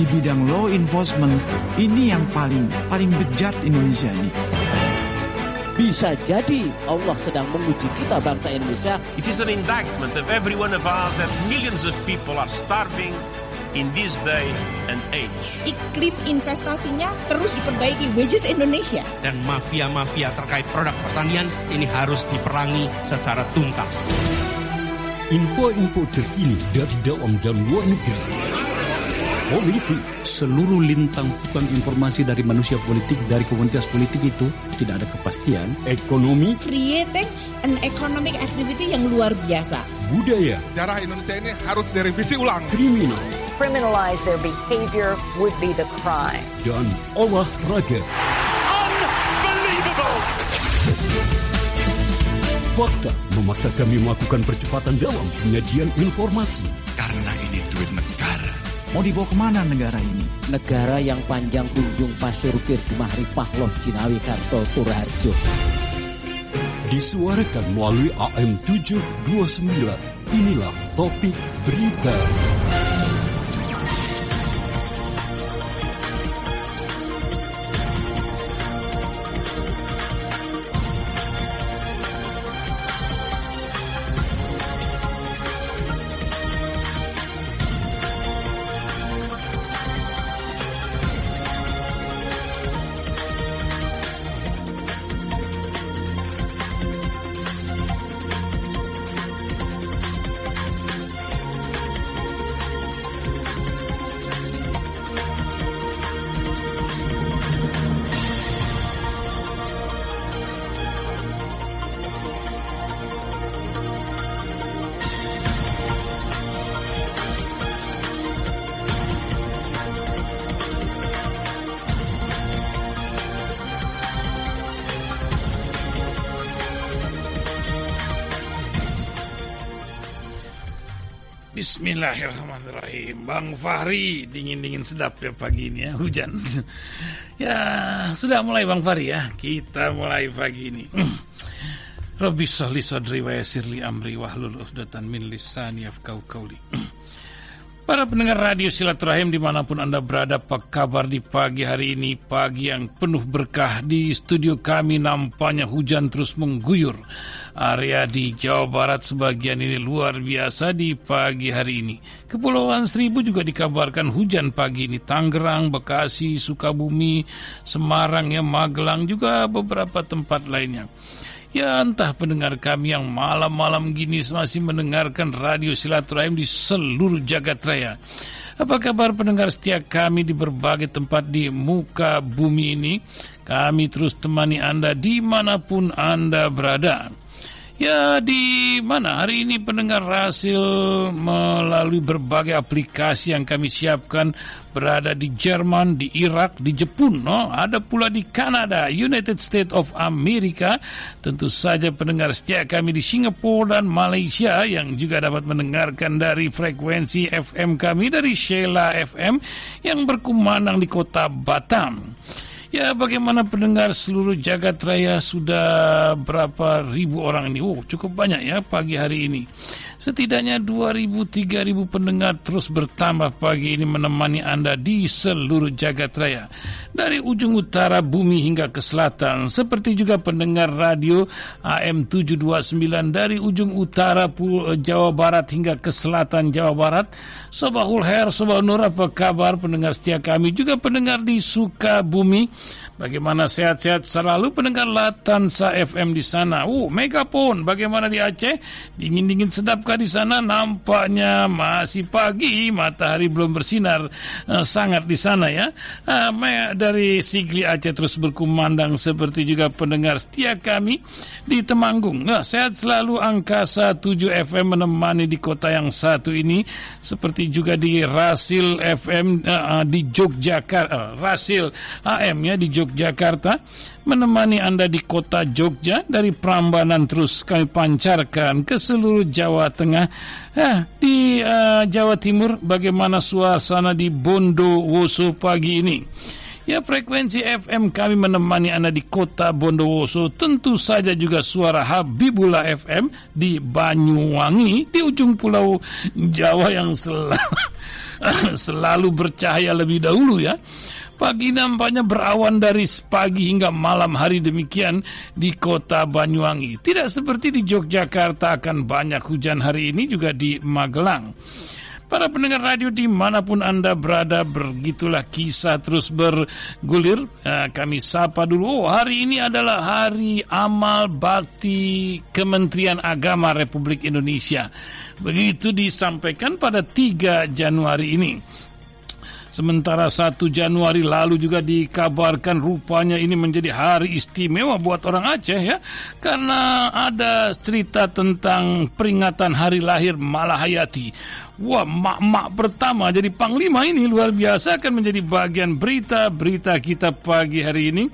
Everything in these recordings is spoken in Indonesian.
di bidang law enforcement ini yang paling paling bejat Indonesia ini. Bisa jadi Allah sedang menguji kita bangsa Indonesia. It is an indictment of every one of us that millions of people are starving in this day and age. Iklim investasinya terus diperbaiki wages Indonesia. Dan mafia-mafia terkait produk pertanian ini harus diperangi secara tuntas. Info-info terkini dari dalam dan luar negeri politik. Seluruh lintang bukan informasi dari manusia politik, dari komunitas politik itu tidak ada kepastian. Ekonomi. Creating an economic activity yang luar biasa. Budaya. Sejarah Indonesia ini harus direvisi ulang. Kriminal. Criminalize their behavior would be the crime. Dan olahraga. Unbelievable! Fakta memaksa kami melakukan percepatan dalam penyajian informasi. Karena ini duit negara Mau dibawa ke mana negara ini? Negara yang panjang kunjung pasir Firjumah Pahloh Cinawi Karto Turharjo. Disuarakan melalui AM 729. Inilah topik berita. Bismillahirrahmanirrahim. Bang Fahri Dingin-dingin sedap ya pagi ini ya Hujan. Ya sudah mulai Bang Fahri ya? Kita mulai pagi ini. Rabbi sahli sadri wa yasirli amri wahlul uhdatan min lisani yafkau kauli Para pendengar radio silaturahim di mana pun Anda berada, apa kabar di pagi hari ini? Pagi yang penuh berkah di studio kami nampaknya hujan terus mengguyur. Area di Jawa Barat sebagian ini luar biasa di pagi hari ini. Kepulauan Seribu juga dikabarkan hujan pagi ini. Tangerang, Bekasi, Sukabumi, Semarang, ya Magelang juga beberapa tempat lainnya. Ya entah pendengar kami yang malam-malam gini masih mendengarkan radio silaturahim di seluruh jagat raya. Apa kabar pendengar setia kami di berbagai tempat di muka bumi ini? Kami terus temani Anda di mana pun Anda berada. Ya di mana hari ini pendengar hasil melalui berbagai aplikasi yang kami siapkan berada di Jerman, di Irak, di Jepun, no? ada pula di Kanada, United States of America, tentu saja pendengar setia kami di Singapura dan Malaysia yang juga dapat mendengarkan dari frekuensi FM kami dari Sheila FM yang berkumandang di kota Batam. Ya bagaimana pendengar seluruh jagat raya sudah berapa ribu orang ini? Oh cukup banyak ya pagi hari ini. Setidaknya 2.000-3.000 pendengar terus bertambah pagi ini menemani Anda di seluruh jagat raya. Dari ujung utara bumi hingga ke selatan. Seperti juga pendengar radio AM 729 dari ujung utara Jawa Barat hingga ke selatan Jawa Barat. Sobahul Her, Sobahul Nur, apa kabar pendengar setia kami? Juga pendengar di Sukabumi. Bagaimana sehat-sehat selalu pendengar Latansa FM di sana. Uh, Megapon, bagaimana di Aceh? Dingin-dingin sedapkah di sana? Nampaknya masih pagi, matahari belum bersinar uh, sangat di sana ya. Uh, dari Sigli Aceh terus berkumandang seperti juga pendengar setia kami di Temanggung. Nah, sehat selalu Angkasa 7 FM menemani di kota yang satu ini seperti juga di Rasil FM uh, di Yogyakarta, uh, Rasil AM ya di Yogyakarta Yogyakarta menemani Anda di kota Jogja dari Prambanan terus kami pancarkan ke seluruh Jawa Tengah. Eh, di uh, Jawa Timur bagaimana suasana di Bondowoso pagi ini? Ya frekuensi FM kami menemani Anda di kota Bondowoso. Tentu saja juga suara Habibullah FM di Banyuwangi Di ujung pulau Jawa yang selalu, selalu bercahaya lebih dahulu ya Pagi nampaknya berawan dari pagi hingga malam hari demikian di kota Banyuwangi. Tidak seperti di Yogyakarta akan banyak hujan hari ini juga di Magelang. Para pendengar radio di mana pun Anda berada, begitulah kisah terus bergulir. Nah, kami sapa dulu, oh hari ini adalah hari amal bakti Kementerian Agama Republik Indonesia. Begitu disampaikan pada 3 Januari ini. Sementara 1 Januari lalu juga dikabarkan rupanya ini menjadi hari istimewa buat orang Aceh ya. Karena ada cerita tentang peringatan hari lahir Malahayati. Wah, mak-mak pertama jadi panglima ini luar biasa akan menjadi bagian berita-berita kita pagi hari ini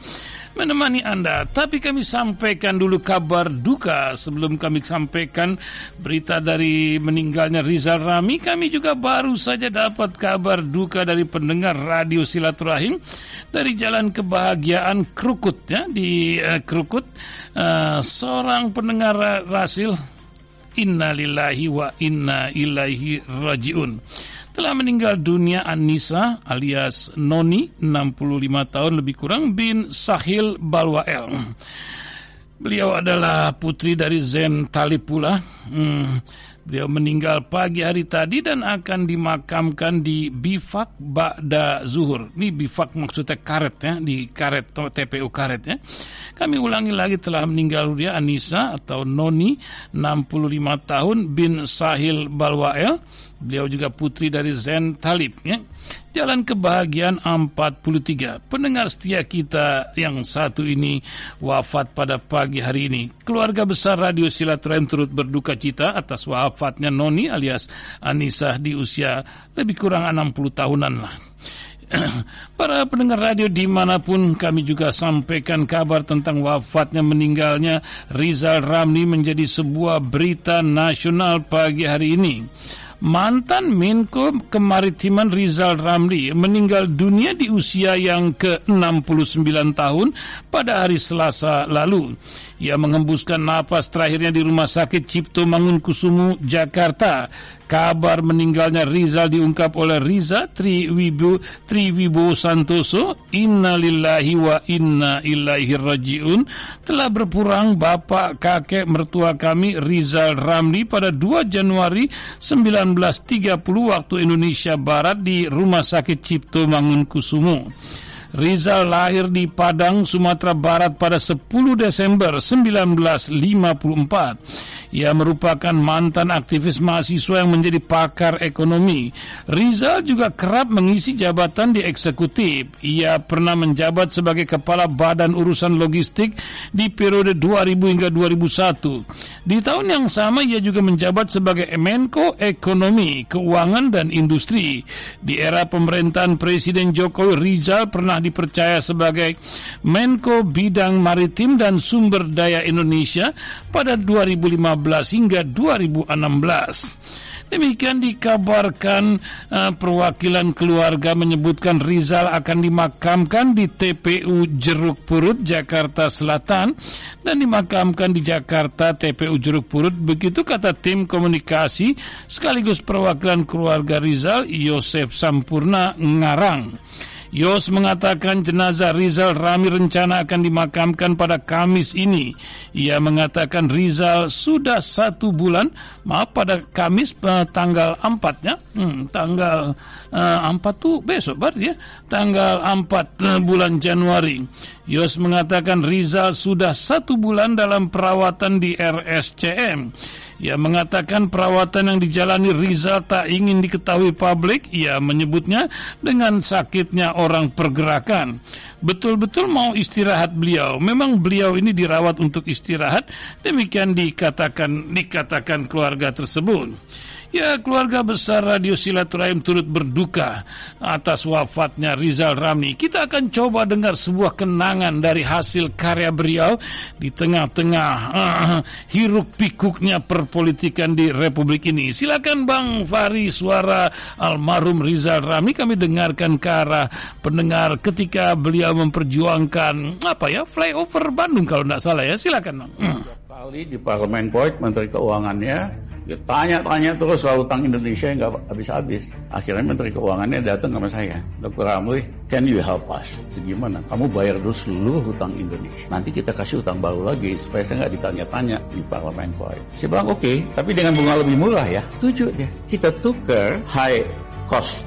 menemani Anda. Tapi kami sampaikan dulu kabar duka sebelum kami sampaikan berita dari meninggalnya Rizal Rami. Kami juga baru saja dapat kabar duka dari pendengar radio silaturahim dari Jalan Kebahagiaan Krukut ya di uh, Krukut uh, seorang pendengar Rasil Innalillahi wa inna ilaihi rajiun telah meninggal dunia Anissa alias Noni 65 tahun lebih kurang bin Sahil Balwael. Beliau adalah putri dari Zen Talipula. Hmm, Beliau meninggal pagi hari tadi dan akan dimakamkan di Bifak Ba'da Zuhur. Ini Bifak maksudnya karet ya, di karet TPU karet ya. Kami ulangi lagi telah meninggal dia Anissa atau Noni 65 tahun bin Sahil Balwael. Beliau juga putri dari Zen Talib ya. Jalan Kebahagiaan 43. Pendengar setia kita yang satu ini wafat pada pagi hari ini. Keluarga besar Radio Silaturahim turut berduka cita atas wafatnya Noni alias Anissa di usia lebih kurang 60 tahunan lah. Para pendengar radio di mana pun kami juga sampaikan kabar tentang wafatnya meninggalnya Rizal Ramli menjadi sebuah berita nasional pagi hari ini. Mantan Menko Kemaritiman Rizal Ramli meninggal dunia di usia yang ke-69 tahun pada hari Selasa lalu. Ia mengembuskan napas terakhirnya di Rumah Sakit Cipto Mangunkusumo, Jakarta. Kabar meninggalnya Rizal diungkap oleh Riza Triwibo, Triwibo Santoso. Innalillahi wa inna ilaihi rajiun. Telah berpurang bapak kakek mertua kami Rizal Ramli pada 2 Januari 1930 waktu Indonesia Barat di Rumah Sakit Cipto Mangunkusumo. Rizal lahir di Padang, Sumatera Barat pada 10 Desember 1954. Ia merupakan mantan aktivis mahasiswa yang menjadi pakar ekonomi. Rizal juga kerap mengisi jabatan di eksekutif. Ia pernah menjabat sebagai kepala Badan Urusan Logistik di periode 2000 hingga 2001. Di tahun yang sama ia juga menjabat sebagai Menko Ekonomi, Keuangan dan Industri. Di era pemerintahan Presiden Jokowi, Rizal pernah dipercaya sebagai Menko Bidang Maritim dan Sumber Daya Indonesia pada 2015 hingga 2016. Demikian dikabarkan uh, perwakilan keluarga menyebutkan Rizal akan dimakamkan di TPU Jeruk Purut, Jakarta Selatan dan dimakamkan di Jakarta TPU Jeruk Purut. Begitu kata tim komunikasi sekaligus perwakilan keluarga Rizal, Yosef Sampurna Ngarang. Yos mengatakan jenazah Rizal Rami rencana akan dimakamkan pada Kamis ini. Ia mengatakan Rizal sudah satu bulan, maaf pada Kamis uh, tanggal 4 ya, hmm, tanggal eh, 4 tuh besok berarti ya, tanggal 4 uh, eh, bulan Januari. Yos mengatakan Rizal sudah satu bulan dalam perawatan di RSCM. Ia mengatakan perawatan yang dijalani Rizal tak ingin diketahui publik. Ia menyebutnya dengan sakitnya orang pergerakan. Betul-betul mau istirahat beliau. Memang beliau ini dirawat untuk istirahat. Demikian dikatakan dikatakan keluarga tersebut. Ya, keluarga besar Radio Silaturahim turut berduka atas wafatnya Rizal Ramli. Kita akan coba dengar sebuah kenangan dari hasil karya beliau di tengah-tengah uh, hiruk pikuknya perpolitikan di Republik ini. Silakan Bang Fari suara almarhum Rizal Ramli kami dengarkan ke arah pendengar ketika beliau memperjuangkan apa ya flyover Bandung kalau tidak salah ya. Silakan Bang. Kali di Parlemen Point Menteri Keuangannya Ya, tanya-tanya terus soal utang Indonesia yang nggak habis-habis. Akhirnya Menteri Keuangannya datang sama saya, Dr. Ramli, can you help us? Itu gimana? Kamu bayar dulu seluruh utang Indonesia. Nanti kita kasih utang baru lagi supaya saya nggak ditanya-tanya di parlemen point. Saya bilang oke, okay, tapi dengan bunga lebih murah ya. Setuju dia. Kita tukar high cost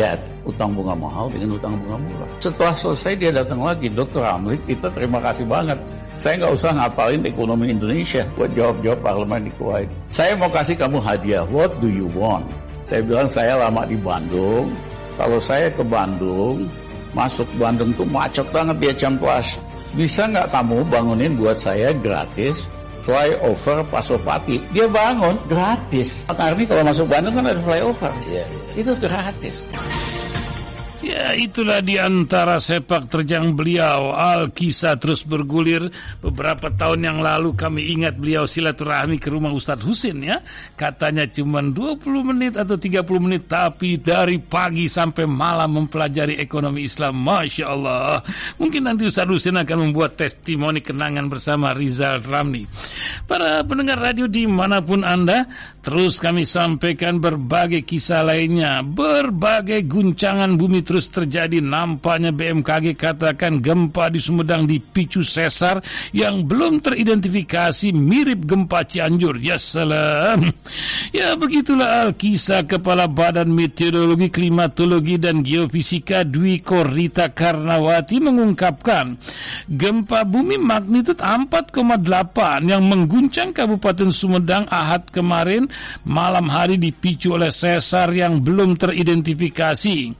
debt utang bunga mahal dengan utang bunga murah. Setelah selesai dia datang lagi, Dr. Ramli, kita terima kasih banget saya nggak usah ngapalin ekonomi Indonesia buat jawab-jawab parlemen di Kuwait. Saya mau kasih kamu hadiah. What do you want? Saya bilang saya lama di Bandung. Kalau saya ke Bandung, masuk Bandung tuh macet banget dia jam plus. Bisa nggak kamu bangunin buat saya gratis flyover Pasopati? Dia bangun gratis. Karena kalau masuk Bandung kan ada flyover. Iya, iya. Itu gratis. Ya itulah di antara sepak terjang beliau. Al-Kisah terus bergulir. Beberapa tahun yang lalu kami ingat beliau silaturahmi ke rumah Ustadz Husin ya. Katanya cuma 20 menit atau 30 menit Tapi dari pagi sampai malam mempelajari ekonomi Islam. Masya Allah. Mungkin nanti Ustadz Husin akan membuat testimoni kenangan bersama Rizal Ramli. Para pendengar radio di mana pun Anda Terus kami sampaikan berbagai kisah lainnya Berbagai guncangan bumi terus terjadi nampaknya BMKG katakan gempa di Sumedang dipicu sesar yang belum teridentifikasi mirip gempa Cianjur. Ya salam. Ya begitulah kisah Kepala Badan Meteorologi, Klimatologi dan Geofisika Dwi Korita Karnawati mengungkapkan gempa bumi magnitud 4,8 yang mengguncang Kabupaten Sumedang Ahad kemarin malam hari dipicu oleh sesar yang belum teridentifikasi.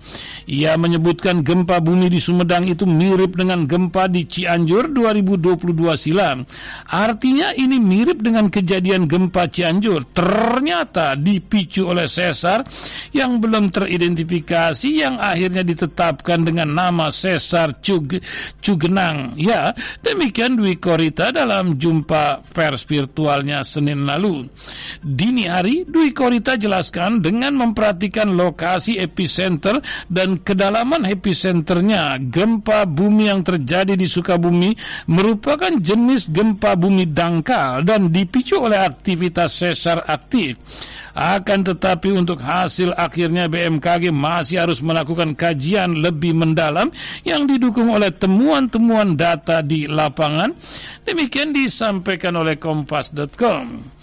Ia menyebutkan gempa bumi di Sumedang itu mirip dengan gempa di Cianjur 2022 silam. Artinya ini mirip dengan kejadian gempa Cianjur. Ternyata dipicu oleh sesar yang belum teridentifikasi yang akhirnya ditetapkan dengan nama sesar Cug Cugenang. Ya, demikian Dwi Korita dalam jumpa pers virtualnya Senin lalu. Dini hari Dwi Korita jelaskan dengan memperhatikan lokasi epicenter dan kedalaman epicenternya gempa bumi yang terjadi di Sukabumi merupakan jenis gempa bumi dangkal dan dipicu oleh aktivitas sesar aktif. Akan tetapi untuk hasil akhirnya BMKG masih harus melakukan kajian lebih mendalam yang didukung oleh temuan-temuan data di lapangan. Demikian disampaikan oleh kompas.com.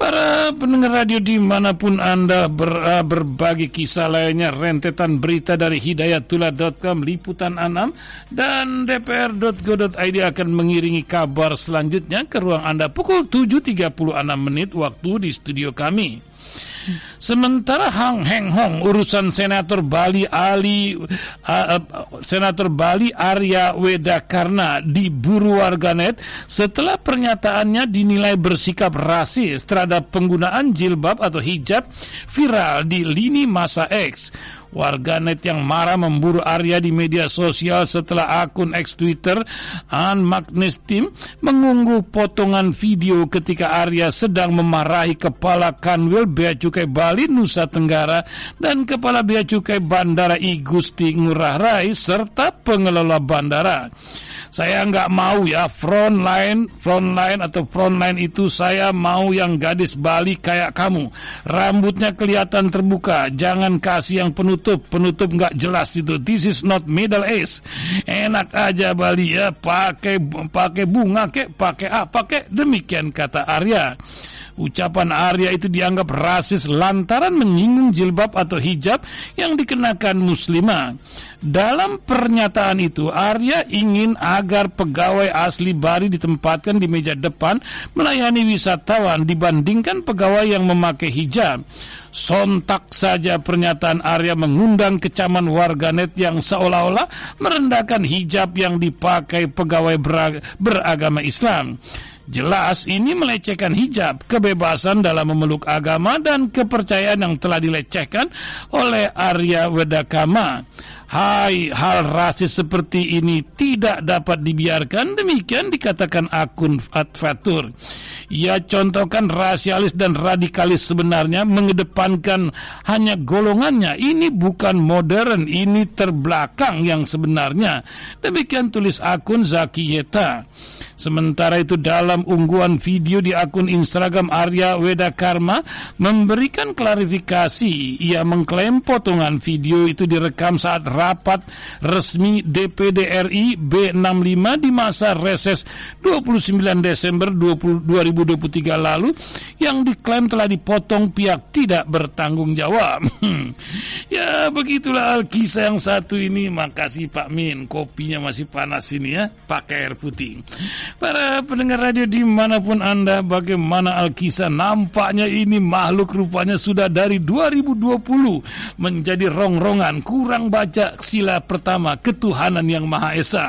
Para pendengar radio di mana pun Anda ber, uh, berbagi kisah lainnya rentetan berita dari hidayatullah.com liputan 6 dan dpr.go.id akan mengiringi kabar selanjutnya ke ruang Anda pukul 7.36 menit waktu di studio kami. Sementara Hang Heng Hong urusan senator Bali Ali uh, senator Bali Arya Wedakarna diburu warganet setelah pernyataannya dinilai bersikap rasis terhadap penggunaan jilbab atau hijab viral di lini masa X. Warganet yang marah memburu Arya di media sosial setelah akun X Twitter An Magnes Team mengunggah potongan video ketika Arya sedang memarahi Kepala Kanwil Bea Cukai Bali Nusa Tenggara dan Kepala Bea Cukai Bandara I Gusti Ngurah Rai serta pengelola bandara. Saya nggak mau ya front line, front line atau front line itu saya mau yang gadis Bali kayak kamu. Rambutnya kelihatan terbuka, jangan kasih yang penutup, penutup nggak jelas itu. This is not Middle East. Enak aja Bali ya, pakai pakai bunga kek, pakai apa kek, demikian kata Arya. Ucapan Arya itu dianggap rasis lantaran menyinggung jilbab atau hijab yang dikenakan muslimah. Dalam pernyataan itu, Arya ingin agar pegawai asli Bari ditempatkan di meja depan melayani wisatawan dibandingkan pegawai yang memakai hijab. Sontak saja pernyataan Arya mengundang kecaman warganet yang seolah-olah merendahkan hijab yang dipakai pegawai beragama Islam. Jelas ini melecehkan hijab, kebebasan dalam memeluk agama dan kepercayaan yang telah dilecehkan oleh Arya Wedakama. Hai, hal rasis seperti ini tidak dapat dibiarkan. Demikian dikatakan akun Fatur. Ia contohkan rasialis dan radikalis sebenarnya mengedepankan hanya golongannya. Ini bukan modern, ini terbelakang yang sebenarnya. Demikian tulis akun Zaki Yeta. Sementara itu dalam ungguan video di akun Instagram Arya Weda Karma memberikan klarifikasi. Ia mengklaim potongan video itu direkam saat rapat resmi DPD RI B65 di masa reses 29 Desember 20, 2023 lalu yang diklaim telah dipotong pihak tidak bertanggung jawab. ya begitulah kisah yang satu ini. Makasih Pak Min, kopinya masih panas ini ya, pakai air putih. Para pendengar radio di mana pun Anda, bagaimana Alkisah nampaknya ini makhluk rupanya sudah dari 2020 menjadi rongrongan, kurang baca sila pertama ketuhanan yang Maha Esa.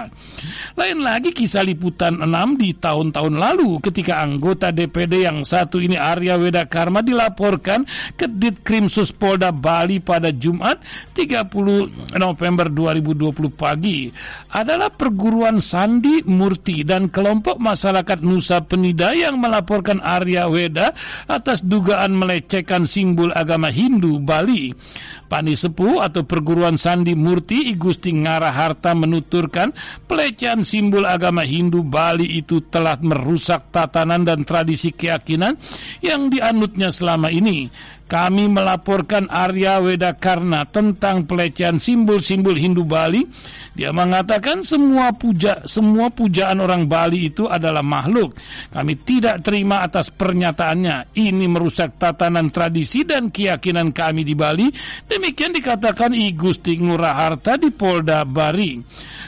Lain lagi kisah liputan 6 di tahun-tahun lalu ketika anggota DPD yang satu ini Arya Weda Karma dilaporkan ke Ditkrimsus Polda Bali pada Jumat 30 November 2020 pagi adalah perguruan Sandi Murti dan kelompok masyarakat Nusa Penida yang melaporkan Arya Weda atas dugaan melecehkan simbol agama Hindu Bali. Pani Sepuh atau perguruan Sandi Murti Igusti Ngaraharta menuturkan pelecehan simbol agama Hindu Bali itu telah merusak tatanan dan tradisi keyakinan yang dianutnya selama ini. Kami melaporkan Arya Weda Karna tentang pelecehan simbol-simbol Hindu Bali. Dia mengatakan semua puja semua pujaan orang Bali itu adalah makhluk. Kami tidak terima atas pernyataannya. Ini merusak tatanan tradisi dan keyakinan kami di Bali. Demikian dikatakan I Gusti Nguraharta di Polda Bari.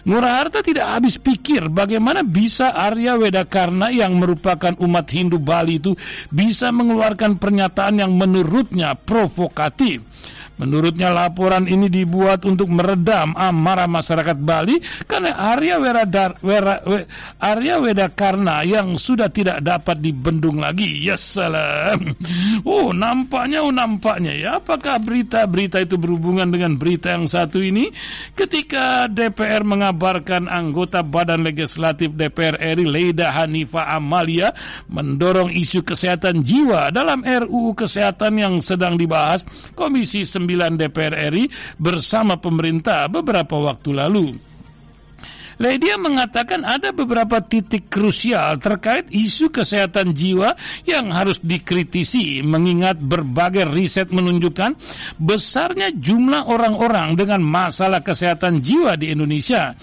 Nguraharta tidak habis pikir bagaimana bisa Arya Wedakarna yang merupakan umat Hindu Bali itu bisa mengeluarkan pernyataan yang menurutnya provokatif. Menurutnya laporan ini dibuat untuk meredam amarah masyarakat Bali karena Arya Weradar, Wera, We, Arya Wedakarna yang sudah tidak dapat dibendung lagi. Ya salam. Oh, nampaknya oh nampaknya ya. Apakah berita-berita itu berhubungan dengan berita yang satu ini? Ketika DPR mengabarkan anggota Badan Legislatif DPR RI Leida Hanifa Amalia mendorong isu kesehatan jiwa dalam RUU kesehatan yang sedang dibahas Komisi 9 DPR RI bersama pemerintah beberapa waktu lalu. Ledia mengatakan ada beberapa titik krusial terkait isu kesehatan jiwa yang harus dikritisi mengingat berbagai riset menunjukkan besarnya jumlah orang-orang dengan masalah kesehatan jiwa di Indonesia.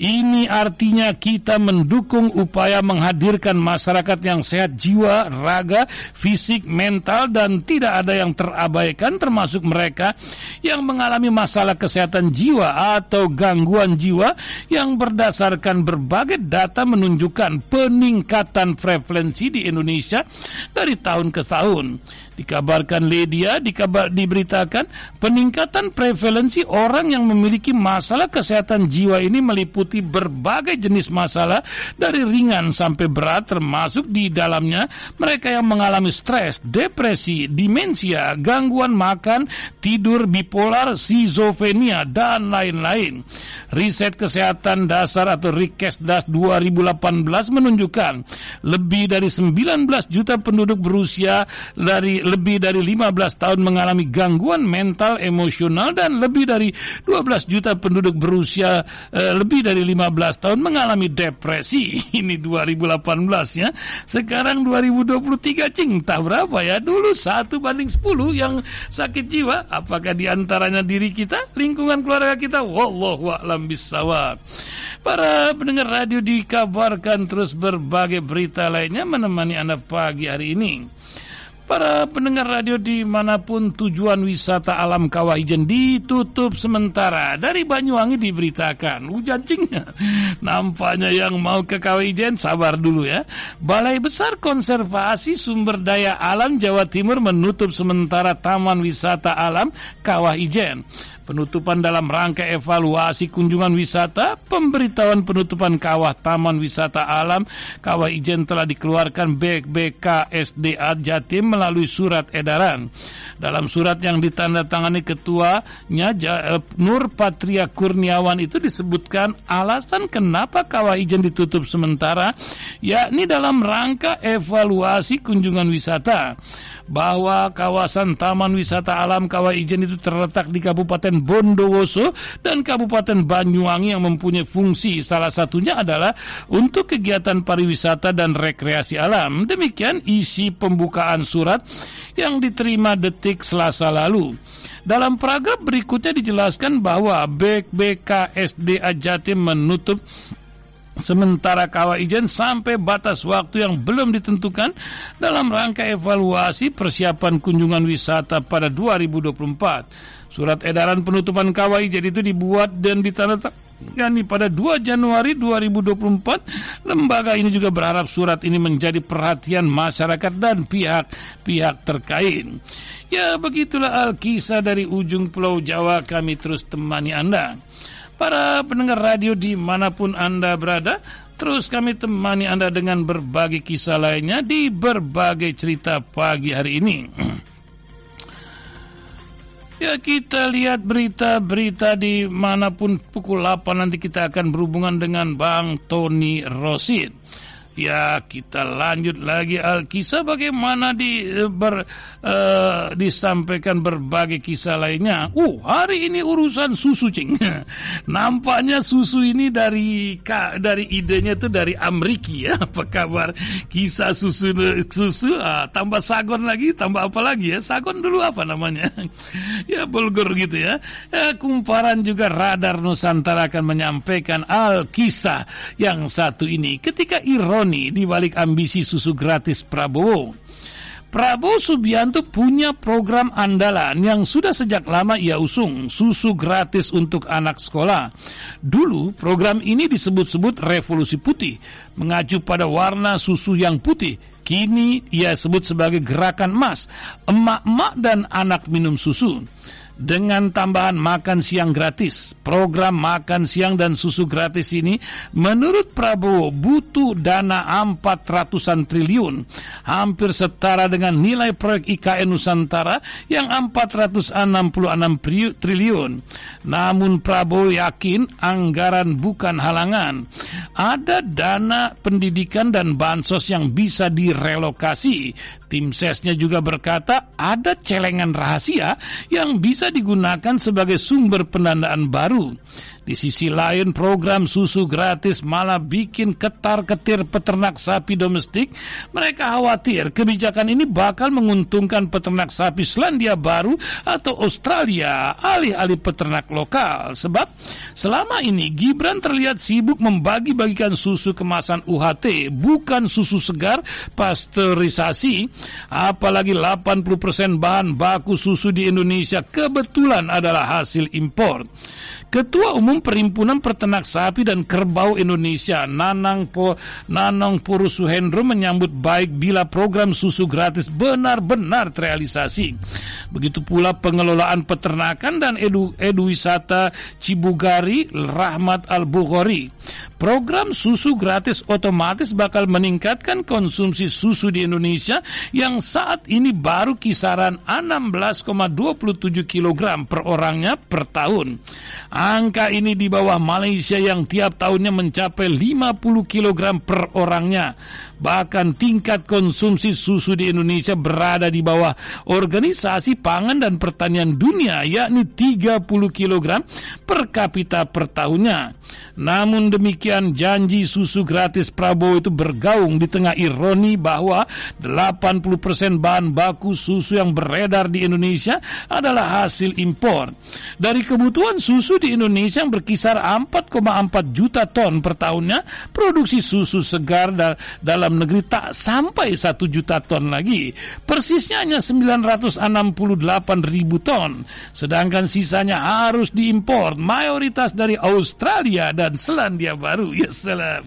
Ini artinya kita mendukung upaya menghadirkan masyarakat yang sehat jiwa, raga, fisik, mental, dan tidak ada yang terabaikan termasuk mereka yang mengalami masalah kesehatan jiwa atau gangguan jiwa yang berdasarkan berbagai data menunjukkan peningkatan prevalensi di Indonesia dari tahun ke tahun. Dikabarkan Lydia, dikabar, diberitakan peningkatan prevalensi orang yang memiliki masalah kesehatan jiwa ini meliputi berbagai jenis masalah dari ringan sampai berat termasuk di dalamnya mereka yang mengalami stres, depresi, demensia, gangguan makan, tidur, bipolar, schizofrenia, dan lain-lain. Riset kesehatan dasar atau Rikesdas 2018 menunjukkan lebih dari 19 juta penduduk berusia dari lebih dari 15 tahun mengalami gangguan mental emosional dan lebih dari 12 juta penduduk berusia uh, lebih dari 15 tahun mengalami depresi. Ini 2018 ya. Sekarang 2023 cing tak berapa ya? Dulu satu banding 10 yang sakit jiwa. Apakah di antaranya diri kita, lingkungan keluarga kita? Wallahu a'lam bisawab. Para pendengar radio dikabarkan terus berbagai berita lainnya menemani Anda pagi hari ini. Para pendengar radio di mana pun tujuan wisata alam Kawah Ijen ditutup sementara. Dari Banyuwangi diberitakan, hujan cingnya. Nampaknya yang mau ke Kawah Ijen sabar dulu ya. Balai Besar Konservasi Sumber Daya Alam Jawa Timur menutup sementara Taman Wisata Alam Kawah Ijen penutupan dalam rangka evaluasi kunjungan wisata, pemberitahuan penutupan kawah Taman Wisata Alam Kawah Ijen telah dikeluarkan BKSDA Jatim melalui surat edaran. Dalam surat yang ditandatangani ketuanya eh, Nur Patria Kurniawan itu disebutkan alasan kenapa Kawah Ijen ditutup sementara yakni dalam rangka evaluasi kunjungan wisata bahwa kawasan Taman Wisata Alam Kawah Ijen itu terletak di Kabupaten Bondowoso dan Kabupaten Banyuwangi yang mempunyai fungsi salah satunya adalah untuk kegiatan pariwisata dan rekreasi alam. Demikian isi pembukaan surat yang diterima detik selasa lalu. Dalam paragraf berikutnya dijelaskan bahwa BKSD Jatim menutup sementara kawah ijen sampai batas waktu yang belum ditentukan dalam rangka evaluasi persiapan kunjungan wisata pada 2024. Surat edaran penutupan kawah ijen itu dibuat dan ditandatangani pada 2 Januari 2024. Lembaga ini juga berharap surat ini menjadi perhatian masyarakat dan pihak-pihak terkait. Ya begitulah Alkisah dari ujung pulau Jawa kami terus temani Anda. Para pendengar radio di mana pun Anda berada, terus kami temani Anda dengan berbagai kisah lainnya di berbagai cerita pagi hari ini. Ya kita lihat berita-berita di mana pun pukul 8 nanti kita akan berhubungan dengan Bang Tony Rosid. Ya kita lanjut lagi Alkisah bagaimana di eh, ber, uh, disampaikan berbagai kisah lainnya. Uh hari ini urusan susu cing. Nampaknya susu ini dari dari idenya itu dari Amerika ya. Apa kabar kisah susu susu ah, tambah sagon lagi tambah apa lagi ya? Sagon dulu apa namanya? ya bulgur gitu ya. ya. Kumparan juga radar Nusantara akan menyampaikan al kisah yang satu ini ketika ironi ironi di balik ambisi susu gratis Prabowo. Prabowo Subianto punya program andalan yang sudah sejak lama ia usung, susu gratis untuk anak sekolah. Dulu program ini disebut-sebut revolusi putih, mengacu pada warna susu yang putih. Kini ia sebut sebagai gerakan emas, emak-emak dan anak minum susu dengan tambahan makan siang gratis. Program makan siang dan susu gratis ini menurut Prabowo butuh dana 400-an triliun, hampir setara dengan nilai proyek IKN Nusantara yang 466 triliun. Namun Prabowo yakin anggaran bukan halangan. Ada dana pendidikan dan bansos yang bisa direlokasi Tim sesnya juga berkata ada celengan rahasia yang bisa digunakan sebagai sumber pendanaan baru. Di sisi lain program susu gratis malah bikin ketar-ketir peternak sapi domestik. Mereka khawatir kebijakan ini bakal menguntungkan peternak sapi Selandia Baru atau Australia alih-alih peternak lokal. Sebab selama ini Gibran terlihat sibuk membagi-bagikan susu kemasan UHT, bukan susu segar pasteurisasi. Apalagi 80% bahan baku susu di Indonesia kebetulan adalah hasil impor. Ketua Umum Perhimpunan Peternak Sapi dan Kerbau Indonesia Nanang po, Nanang Puru Suhendro menyambut baik bila program susu gratis benar-benar terrealisasi. Begitu pula pengelolaan peternakan dan edu, edu wisata Cibugari Rahmat Al-Bukhari. Program susu gratis otomatis bakal meningkatkan konsumsi susu di Indonesia yang saat ini baru kisaran 16,27 kg per orangnya per tahun. Angka ini di bawah Malaysia yang tiap tahunnya mencapai 50 kg per orangnya. Bahkan tingkat konsumsi susu di Indonesia berada di bawah Organisasi Pangan dan Pertanian Dunia yakni 30 kg per kapita per tahunnya. Namun demikian janji susu gratis Prabowo itu bergaung di tengah ironi bahwa 80% bahan baku susu yang beredar di Indonesia adalah hasil impor. Dari kebutuhan susu di Indonesia yang berkisar 4,4 juta ton per tahunnya, produksi susu segar da dalam negeri tak sampai 1 juta ton lagi. Persisnya hanya 968 ribu ton. Sedangkan sisanya harus diimpor, mayoritas dari Australia dan Selandia Baru. Ya salam.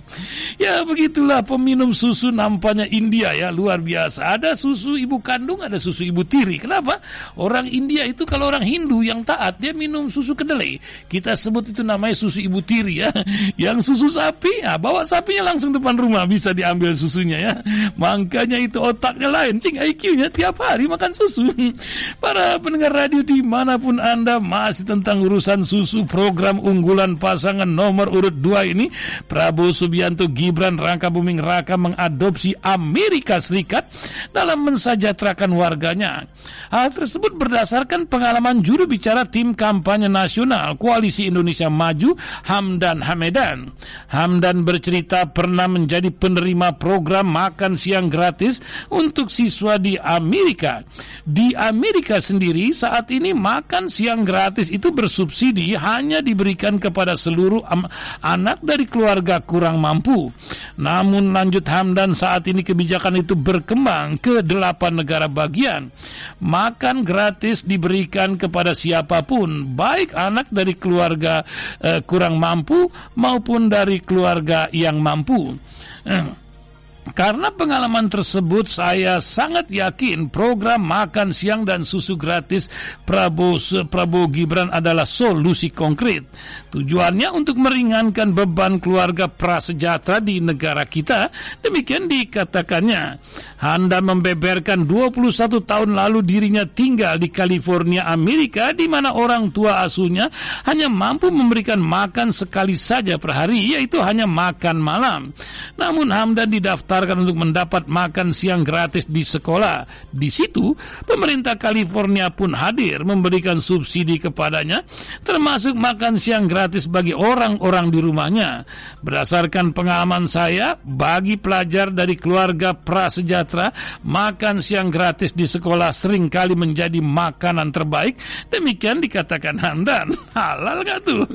Ya begitulah peminum susu nampaknya India ya, luar biasa. Ada susu ibu kandung, ada susu ibu tiri. Kenapa? Orang India itu kalau orang Hindu yang taat, dia minum susu kedelai. Kita sebut itu namanya susu ibu tiri ya. Yang susu sapi, ya bawa sapinya langsung depan rumah, bisa diambil susunya ya. Makanya itu otaknya lain, cing IQ-nya tiap hari makan susu. Para pendengar radio di mana pun Anda masih tentang urusan susu program unggulan pasangan nomor urut 2 ini, Prabowo Subianto Gibran Rangka Buming Raka mengadopsi Amerika Serikat dalam mensejahterakan warganya. Hal tersebut berdasarkan pengalaman juru bicara tim kampanye nasional Koalisi Indonesia Maju, Hamdan Hamedan. Hamdan bercerita pernah menjadi penerima program makan siang gratis untuk siswa di Amerika. Di Amerika sendiri saat ini makan siang gratis itu bersubsidi hanya diberikan kepada seluruh anak dari keluarga kurang mampu. Namun lanjut Hamdan saat ini kebijakan itu berkembang ke delapan negara bagian. Makan gratis diberikan kepada siapa pun, baik anak dari keluarga eh, kurang mampu maupun dari keluarga yang mampu. Eh. Karena pengalaman tersebut saya sangat yakin program makan siang dan susu gratis Prabowo, Prabowo Gibran adalah solusi konkret. Tujuannya untuk meringankan beban keluarga prasejahtera di negara kita. Demikian dikatakannya. Handa membeberkan 21 tahun lalu dirinya tinggal di California, Amerika di mana orang tua asuhnya hanya mampu memberikan makan sekali saja per hari yaitu hanya makan malam. Namun Hamdan didaftarkan untuk mendapat makan siang gratis di sekolah. Di situ pemerintah California pun hadir memberikan subsidi kepadanya termasuk makan siang gratis bagi orang-orang di rumahnya. Berdasarkan pengalaman saya bagi pelajar dari keluarga prasejahtera sejahtera, makan siang gratis di sekolah sering kali menjadi makanan terbaik. Demikian dikatakan Handan. Halal gak tuh?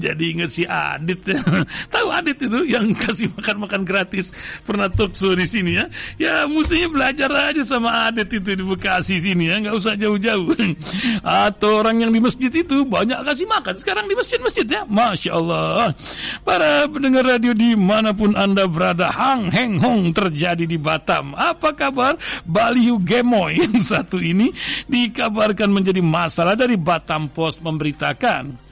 Jadi inget si Adit. Tahu Adit itu yang kasih makan-makan gratis. Pernah talkshow di sini ya. Ya mestinya belajar aja sama Adit itu di Bekasi sini ya. Nggak usah jauh-jauh. Atau orang yang di masjid itu banyak kasih makan. Sekarang di masjid-masjid ya. Masya Allah. Para pendengar radio di mana pun Anda berada. Hang Heng Hong terjadi di Batam. Apa kabar Baliu Gemoy yang satu ini dikabarkan menjadi masalah dari Batam Post memberitakan.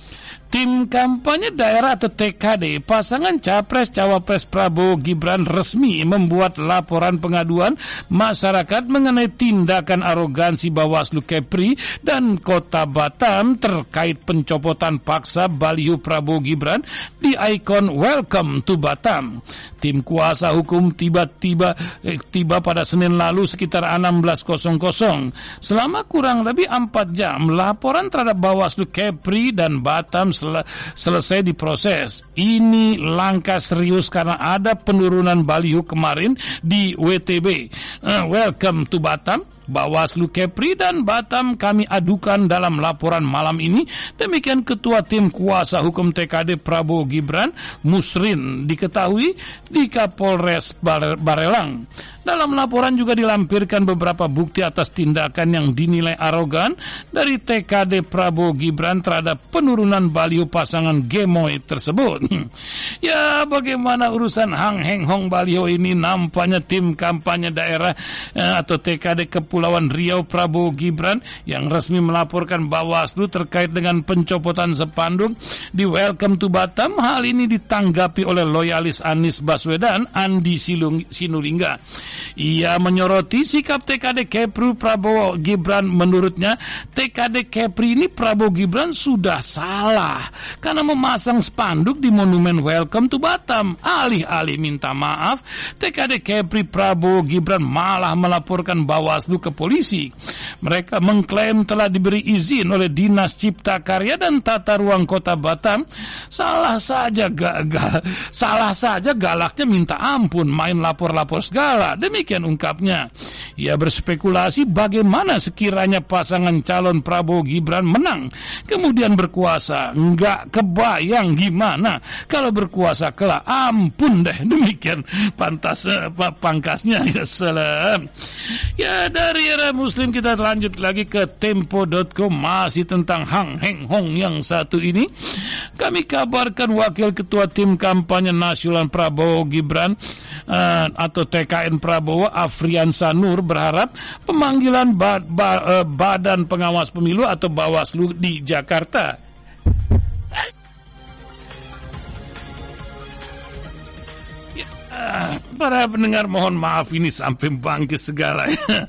Tim kampanye daerah atau TKD pasangan Capres Cawapres Prabowo Gibran resmi membuat laporan pengaduan masyarakat mengenai tindakan arogansi Bawaslu Kepri dan Kota Batam terkait pencopotan paksa baliho Prabowo Gibran di ikon Welcome to Batam. Tim kuasa hukum tiba-tiba eh, tiba pada Senin lalu sekitar 16.00. Selama kurang lebih 4 jam, laporan terhadap Bawaslu Kepri dan Batam sel selesai diproses. Ini langkah serius karena ada penurunan baliho kemarin di WTB. Uh, eh, welcome to Batam Bawaslu Kepri dan Batam kami adukan dalam laporan malam ini. Demikian Ketua Tim Kuasa Hukum TKD Prabowo Gibran, Musrin, diketahui di Kapolres Barelang. Dalam laporan juga dilampirkan beberapa bukti atas tindakan yang dinilai arogan dari TKD Prabowo Gibran terhadap penurunan baliho pasangan Gemoy tersebut. ya bagaimana urusan Hang Heng Hong baliho ini nampaknya tim kampanye daerah eh, atau TKD Kepulauan Riau Prabowo Gibran yang resmi melaporkan Bawaslu terkait dengan pencopotan sepanduk di Welcome to Batam. Hal ini ditanggapi oleh loyalis Anies Baswedan Andi Silung, Sinulingga. Ia menyoroti sikap TKD Kepri Prabowo Gibran menurutnya TKD Kepri ini Prabowo Gibran sudah salah karena memasang spanduk di monumen Welcome to Batam. Alih-alih minta maaf, TKD Kepri Prabowo Gibran malah melaporkan Bawaslu ke polisi. Mereka mengklaim telah diberi izin oleh Dinas Cipta Karya dan Tata Ruang Kota Batam. Salah saja gagal, salah saja galaknya minta ampun, main lapor-lapor segala. Demikian ungkapnya. Ia berspekulasi bagaimana sekiranya pasangan calon Prabowo Gibran menang, kemudian berkuasa. Nggak kebayang gimana kalau berkuasa kelak. Ampun deh, demikian pantas uh, pangkasnya. Ya salam. Ya dari era Muslim kita lanjut lagi ke Tempo.com masih tentang Hang Heng Hong yang satu ini. Kami kabarkan Wakil Ketua Tim Kampanye Nasional Prabowo Gibran uh, atau TKN Prabowo Afrian Sanur berharap pemanggilan ba ba uh, Badan Pengawas Pemilu atau Bawaslu di Jakarta para pendengar mohon maaf ini sampai bangkit segala ya.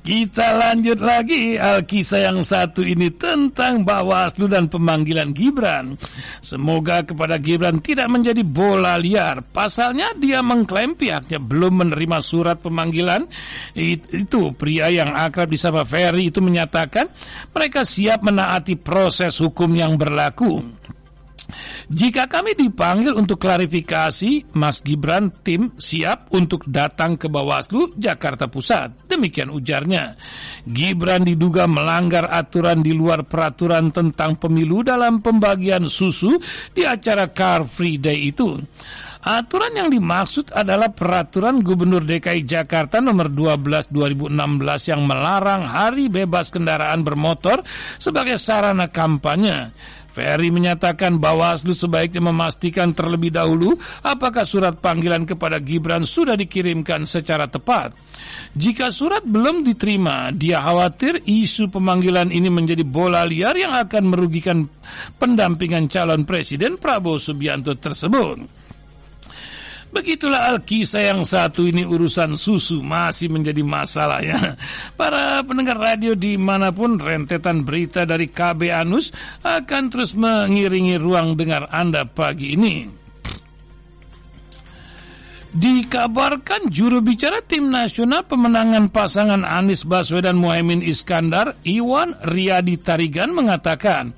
Kita lanjut lagi Alkisah yang satu ini tentang Bawaslu dan pemanggilan Gibran. Semoga kepada Gibran tidak menjadi bola liar. Pasalnya dia mengklaim pihaknya belum menerima surat pemanggilan. Itu pria yang akrab disapa Ferry itu menyatakan mereka siap menaati proses hukum yang berlaku. Jika kami dipanggil untuk klarifikasi, Mas Gibran tim siap untuk datang ke Bawaslu Jakarta Pusat. Demikian ujarnya. Gibran diduga melanggar aturan di luar peraturan tentang pemilu dalam pembagian susu di acara Car Free Day itu. Aturan yang dimaksud adalah peraturan Gubernur DKI Jakarta nomor 12 2016 yang melarang hari bebas kendaraan bermotor sebagai sarana kampanye. Ferry menyatakan Bawaslu sebaiknya memastikan terlebih dahulu apakah surat panggilan kepada Gibran sudah dikirimkan secara tepat. Jika surat belum diterima, dia khawatir isu pemanggilan ini menjadi bola liar yang akan merugikan pendampingan calon presiden Prabowo Subianto tersebut. Begitulah Alkisah yang satu ini urusan susu masih menjadi masalah ya. Para pendengar radio di mana pun rentetan berita dari KB Anus akan terus mengiringi ruang dengar Anda pagi ini. Dikabarkan juru bicara tim nasional pemenangan pasangan Anies Baswedan Muhaimin Iskandar, Iwan Riyadi Tarigan mengatakan,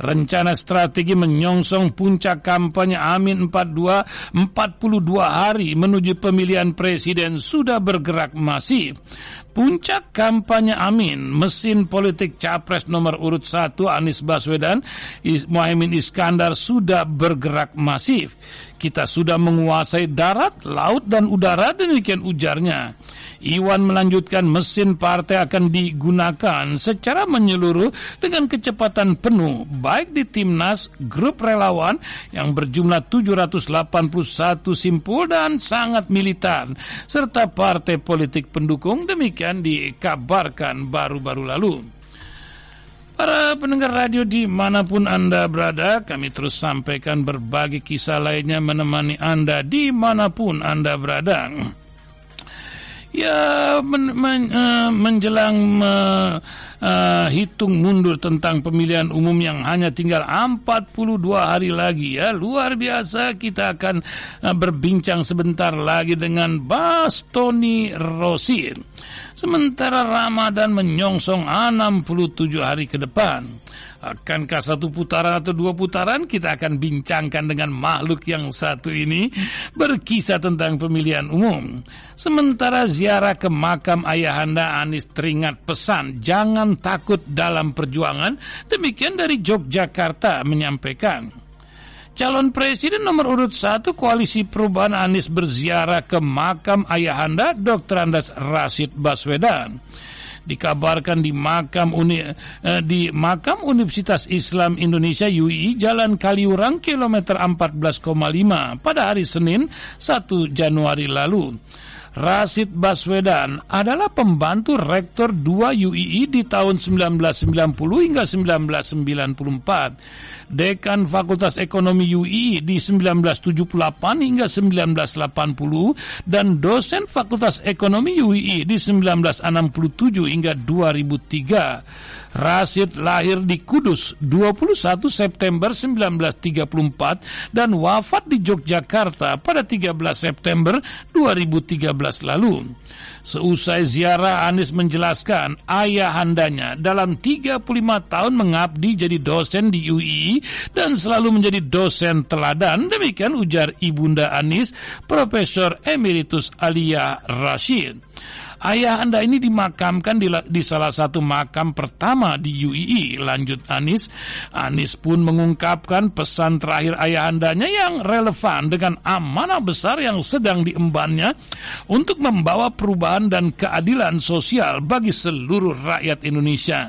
rencana strategi menyongsong puncak kampanye Amin 42 42 hari menuju pemilihan presiden sudah bergerak masif. Puncak kampanye Amin, mesin politik capres nomor urut 1 Anies Baswedan, Muhaimin Iskandar sudah bergerak masif. Kita sudah menguasai darat, laut, dan udara, demikian ujarnya. Iwan melanjutkan mesin partai akan digunakan secara menyeluruh dengan kecepatan penuh, baik di timnas, grup relawan yang berjumlah 781 simpul dan sangat militan, serta partai politik pendukung, demikian dikabarkan baru-baru lalu. Para pendengar radio di mana pun Anda berada, kami terus sampaikan berbagai kisah lainnya menemani Anda di mana pun Anda berada. Ya, men, men, uh, menjelang uh, uh, hitung mundur tentang pemilihan umum yang hanya tinggal 42 hari lagi ya. Luar biasa kita akan uh, berbincang sebentar lagi dengan Bas Tony Rosin. Sementara Ramadan menyongsong 67 hari ke depan. Akankah satu putaran atau dua putaran kita akan bincangkan dengan makhluk yang satu ini berkisah tentang pemilihan umum. Sementara ziarah ke makam ayahanda Anis teringat pesan jangan takut dalam perjuangan. Demikian dari Yogyakarta menyampaikan. Calon Presiden nomor urut satu Koalisi Perubahan Anies berziarah ke makam ayahanda Dr. Andas Rasid Baswedan. Dikabarkan di makam uni, eh, di makam Universitas Islam Indonesia UI Jalan Kaliurang kilometer 14,5 pada hari Senin 1 Januari lalu. Rasid Baswedan adalah pembantu rektor 2 UII di tahun 1990 hingga 1994 dekan Fakultas Ekonomi UI di 1978 hingga 1980 dan dosen Fakultas Ekonomi UI di 1967 hingga 2003. Rasid lahir di Kudus 21 September 1934 dan wafat di Yogyakarta pada 13 September 2013 lalu. Seusai ziarah Anies menjelaskan ayahandanya dalam 35 tahun mengabdi jadi dosen di UI dan selalu menjadi dosen teladan. Demikian ujar Ibunda Anies, Profesor Emeritus Alia Rashid. Ayah anda ini dimakamkan di, di salah satu makam pertama di UII. Lanjut Anis, Anis pun mengungkapkan pesan terakhir ayah andanya yang relevan dengan amanah besar yang sedang diembannya untuk membawa perubahan dan keadilan sosial bagi seluruh rakyat Indonesia.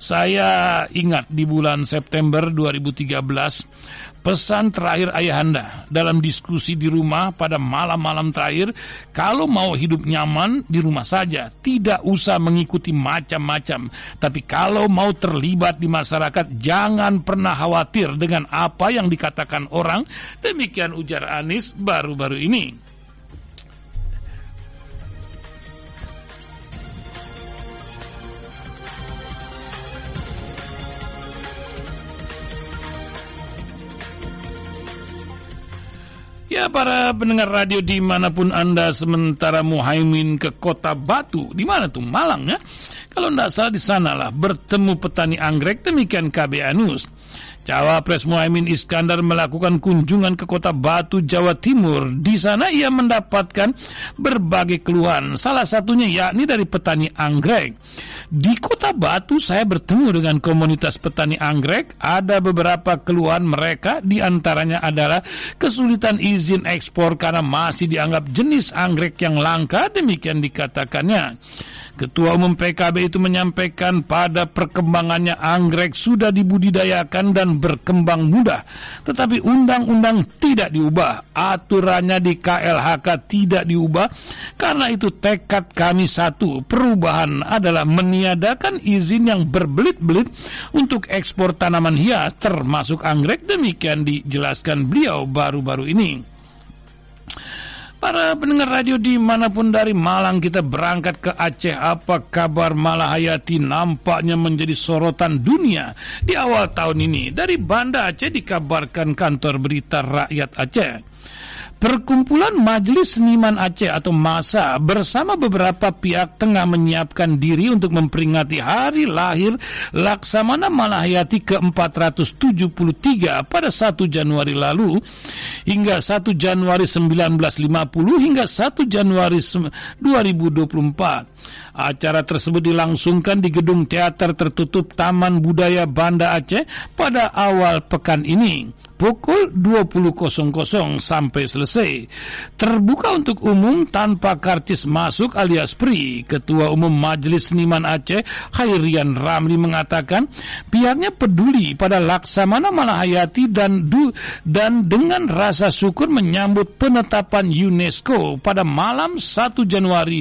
Saya ingat di bulan September 2013 Pesan terakhir ayahanda dalam diskusi di rumah pada malam-malam terakhir, kalau mau hidup nyaman di rumah saja, tidak usah mengikuti macam-macam. Tapi kalau mau terlibat di masyarakat, jangan pernah khawatir dengan apa yang dikatakan orang. Demikian ujar Anies baru-baru ini. Ya para pendengar radio di mana pun Anda sementara Muhaimin ke kota Batu. Di mana tuh? Malang ya? Kalau tidak salah di sanalah bertemu petani anggrek demikian KB Anus. Cawapres Muhaimin Iskandar melakukan kunjungan ke kota Batu, Jawa Timur. Di sana ia mendapatkan berbagai keluhan, salah satunya yakni dari petani anggrek. Di kota Batu saya bertemu dengan komunitas petani anggrek, ada beberapa keluhan mereka, di antaranya adalah kesulitan izin ekspor karena masih dianggap jenis anggrek yang langka, demikian dikatakannya. Ketua Umum PKB itu menyampaikan pada perkembangannya anggrek sudah dibudidayakan dan berkembang mudah. Tetapi undang-undang tidak diubah, aturannya di KLHK tidak diubah. Karena itu tekad kami satu, perubahan adalah meniadakan izin yang berbelit-belit untuk ekspor tanaman hias termasuk anggrek. Demikian dijelaskan beliau baru-baru ini. Para pendengar radio di mana pun dari Malang kita berangkat ke Aceh. Apa kabar Malahayati? Nampaknya menjadi sorotan dunia di awal tahun ini. Dari Banda Aceh dikabarkan kantor berita rakyat Aceh Perkumpulan Majelis Seniman Aceh atau MASA bersama beberapa pihak tengah menyiapkan diri untuk memperingati hari lahir Laksamana Malahayati ke-473 pada 1 Januari lalu hingga 1 Januari 1950 hingga 1 Januari 2024. Acara tersebut dilangsungkan di gedung teater tertutup Taman Budaya Banda Aceh pada awal pekan ini pukul 20.00 sampai selesai. Terbuka untuk umum tanpa karcis masuk alias PRI. Ketua Umum Majelis Seniman Aceh, Khairian Ramli mengatakan pihaknya peduli pada Laksamana Malahayati dan du, dan dengan rasa syukur menyambut penetapan UNESCO pada malam 1 Januari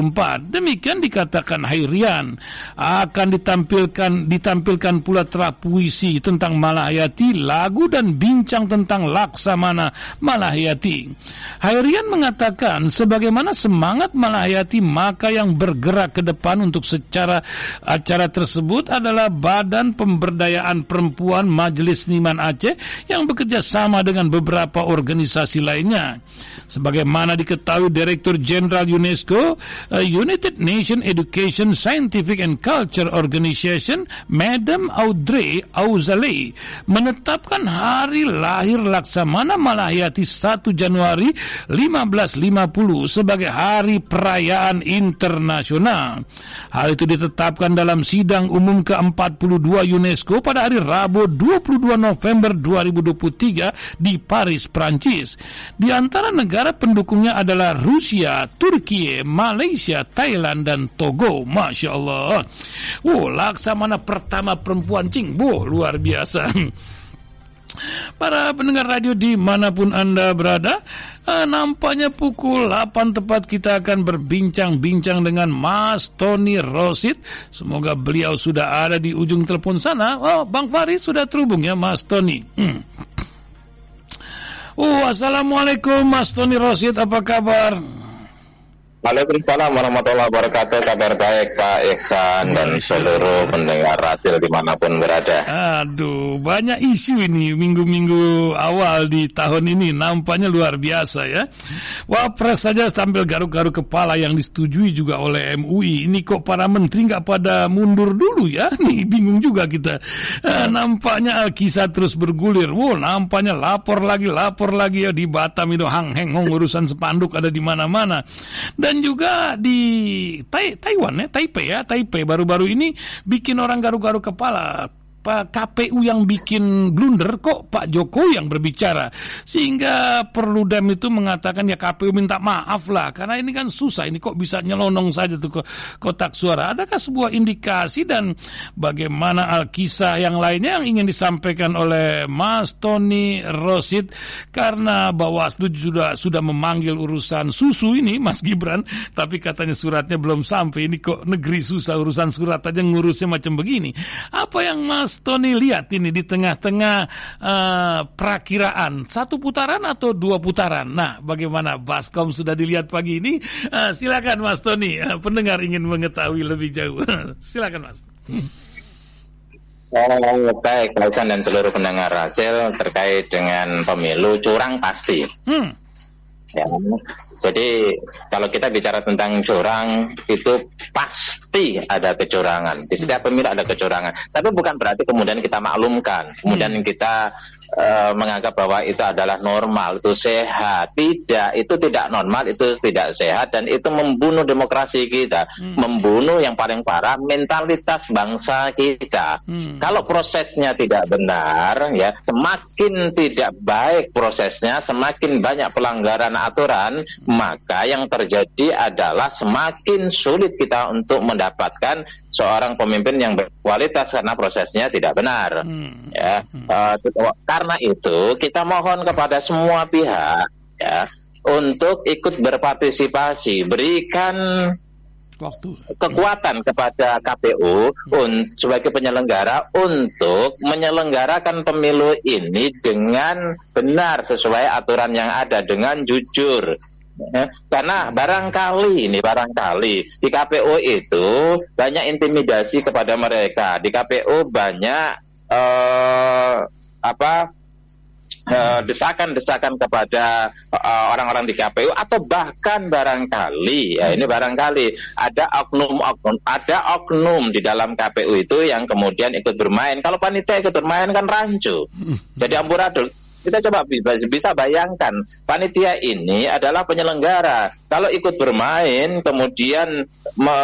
2024. Demikian dikatakan Khairian. Akan ditampilkan ditampilkan pula puisi tentang Malahayati lagu dan bincang tentang Laksamana Malahayati. Hairian mengatakan sebagaimana semangat Malahayati maka yang bergerak ke depan untuk secara acara tersebut adalah Badan Pemberdayaan Perempuan Majelis Niman Aceh yang bekerja sama dengan beberapa organisasi lainnya. Sebagaimana diketahui Direktur Jenderal UNESCO, uh, United Nation Education Scientific and Culture Organization, Madam Audrey Auzale, menetapkan hari lahir Laksamana Malahayati 1 Januari 1550 sebagai hari perayaan internasional. Hal itu ditetapkan dalam sidang umum ke-42 UNESCO pada hari Rabu 22 November 2023 di Paris, Prancis. Di antara negara negara pendukungnya adalah Rusia, Turki, Malaysia, Thailand, dan Togo. Masya Allah. Oh, laksamana pertama perempuan cing. Boh, luar biasa. Para pendengar radio di mana pun Anda berada, eh, nampaknya pukul 8 tepat kita akan berbincang-bincang dengan Mas Tony Rosit. Semoga beliau sudah ada di ujung telepon sana. Oh, Bang Farid sudah terhubung ya Mas Tony. Hmm. Oh, Assalamualaikum Mas Tony Rosid, apa kabar? Waalaikumsalam warahmatullahi wabarakatuh. Kabar baik Pak Iksan dan seluruh pendengar radio di mana pun berada. Aduh, banyak isu ini minggu-minggu awal di tahun ini nampaknya luar biasa ya. Wapres saja sambil garuk-garuk kepala yang disetujui juga oleh MUI. Ini kok para menteri nggak pada mundur dulu ya? Nih bingung juga kita. Eh, nampaknya kisah terus bergulir. Wow, nampaknya lapor lagi, lapor lagi ya di Batam itu hang heng urusan sepanduk ada di mana-mana. Dan juga di tai Taiwan ya, Taipei ya, Taipei. Baru-baru ini bikin orang garuk-garuk kepala KPU yang bikin blunder kok Pak Jokowi yang berbicara? Sehingga perlu Dem itu mengatakan ya KPU minta maaf lah karena ini kan susah ini kok bisa nyelonong saja tuh ke kotak suara. Adakah sebuah indikasi dan bagaimana alkisah yang lainnya yang ingin disampaikan oleh Mas Tony Rosid? Karena Bawaslu sudah sudah memanggil urusan susu ini Mas Gibran tapi katanya suratnya belum sampai. Ini kok negeri susah urusan surat aja ngurusnya macam begini. Apa yang Mas Mas Tony lihat ini di tengah-tengah uh, perakiraan satu putaran atau dua putaran. Nah, bagaimana Baskom sudah dilihat pagi ini? Uh, silakan Mas Tony, uh, pendengar ingin mengetahui lebih jauh. silakan Mas. Oh, baik, Lausan dan seluruh pendengar hasil terkait dengan pemilu curang pasti. Hmm. Ya, jadi kalau kita bicara tentang curang itu pasti ada kecurangan. Di setiap pemilu ada kecurangan. Tapi bukan berarti kemudian kita maklumkan, kemudian hmm. kita uh, menganggap bahwa itu adalah normal, itu sehat. Tidak, itu tidak normal, itu tidak sehat dan itu membunuh demokrasi kita, hmm. membunuh yang paling parah mentalitas bangsa kita. Hmm. Kalau prosesnya tidak benar, ya semakin tidak baik prosesnya, semakin banyak pelanggaran aturan maka yang terjadi adalah semakin sulit kita untuk mendapatkan seorang pemimpin yang berkualitas karena prosesnya tidak benar. Hmm. Ya, uh, karena itu kita mohon kepada semua pihak ya untuk ikut berpartisipasi, berikan waktu. kekuatan kepada KPU un, sebagai penyelenggara untuk menyelenggarakan pemilu ini dengan benar sesuai aturan yang ada dengan jujur Ya, karena barangkali ini barangkali di KPU itu banyak intimidasi kepada mereka. Di KPU banyak uh, apa uh, desakan-desakan kepada uh, orang-orang di KPU atau bahkan barangkali ya ini barangkali ada oknum-oknum ada oknum di dalam KPU itu yang kemudian ikut bermain. Kalau panitia ikut bermain kan rancu. Jadi amburadul kita coba bisa bayangkan panitia ini adalah penyelenggara. Kalau ikut bermain kemudian me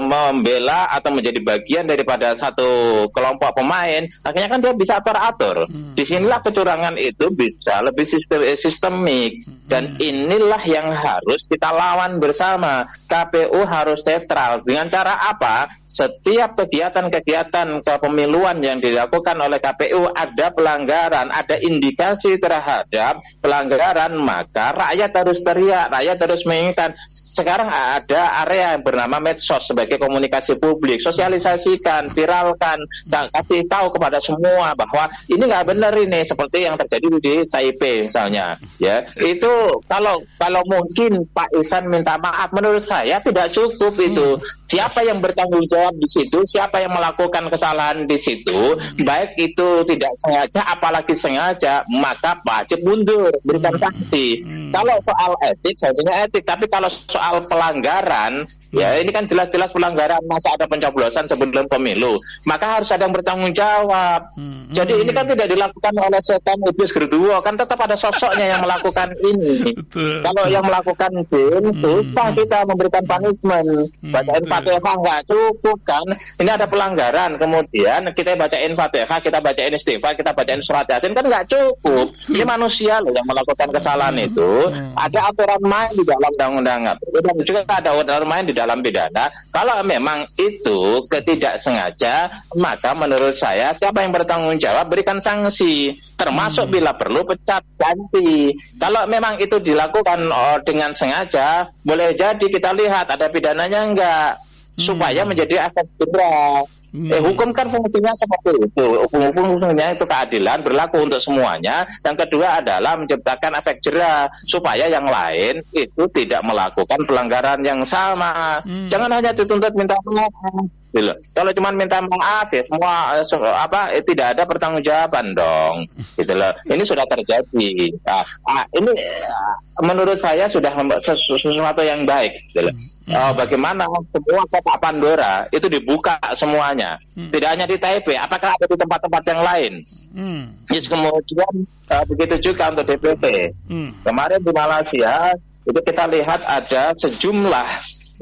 membela atau menjadi bagian daripada satu kelompok pemain, akhirnya kan dia bisa teratur. Hmm. Di sinilah kecurangan itu bisa lebih sistem sistemik hmm. dan inilah yang harus kita lawan bersama. KPU harus netral. Dengan cara apa? Setiap kegiatan-kegiatan kepemiluan yang dilakukan oleh KPU ada pelanggaran, ada indikasi toleransi terhadap pelanggaran, maka rakyat harus teriak, rakyat harus menginginkan sekarang ada area yang bernama medsos sebagai komunikasi publik. Sosialisasikan viralkan dan kasih tahu kepada semua bahwa ini nggak benar ini seperti yang terjadi di Taipei misalnya ya. Itu kalau kalau mungkin Pak Isan minta maaf menurut saya tidak cukup itu. Siapa yang bertanggung jawab di situ siapa yang melakukan kesalahan di situ baik itu tidak sengaja apalagi sengaja maka wajib mundur berikan sanksi. Kalau soal etik saya etik tapi kalau soal soal pelanggaran Ya, ini kan jelas-jelas pelanggaran masa ada pencoblosan sebelum pemilu. Maka harus ada yang bertanggung jawab. Hmm. Jadi ini kan tidak dilakukan oleh setan iblis gerduwo, kan tetap ada sosoknya yang melakukan ini. Betul. Kalau yang melakukan jin, hmm. susah kita memberikan punishment. Hmm. Bacain Fatihah nggak cukup kan? Ini ada pelanggaran, kemudian kita bacain Fatihah, kita bacain istighfar, kita bacain surat yasin kan nggak cukup. Ini manusia loh yang melakukan kesalahan hmm. itu. Hmm. Ada aturan main di dalam undang-undang. Dan juga ada aturan main di dalam pidana. Kalau memang itu ketidaksengaja, maka menurut saya siapa yang bertanggung jawab berikan sanksi, termasuk hmm. bila perlu pecat ganti. Kalau memang itu dilakukan oh, dengan sengaja, boleh jadi kita lihat ada pidananya enggak, supaya hmm. menjadi efek jerah Hmm. Eh, hukum kan fungsinya seperti itu. Hukum fungsinya itu keadilan berlaku untuk semuanya. Yang kedua adalah menciptakan efek jerah supaya yang lain itu tidak melakukan pelanggaran yang sama. Hmm. Jangan hanya dituntut minta maaf Gitu Kalau cuma minta maaf ya semua eh, apa eh, tidak ada pertanggungjawaban dong. Gitu loh. Ini sudah terjadi. Nah, ah, ini ah, menurut saya sudah sesuatu yang baik. Gitu loh. Hmm. Oh, bagaimana semua kotak Pandora itu dibuka semuanya. Hmm. Tidak hanya di Taipei, apakah ada di tempat-tempat yang lain? Hmm. Yes, kemudian uh, begitu juga untuk DPP. Hmm. Kemarin di Malaysia itu kita lihat ada sejumlah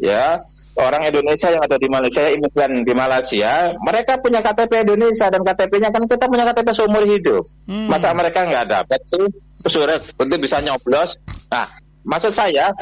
ya orang Indonesia yang ada di Malaysia, imigran di Malaysia, mereka punya KTP Indonesia dan KTP-nya kan kita punya KTP seumur hidup. Hmm. Masa mereka nggak dapat sih surat untuk bisa nyoblos? Nah, maksud saya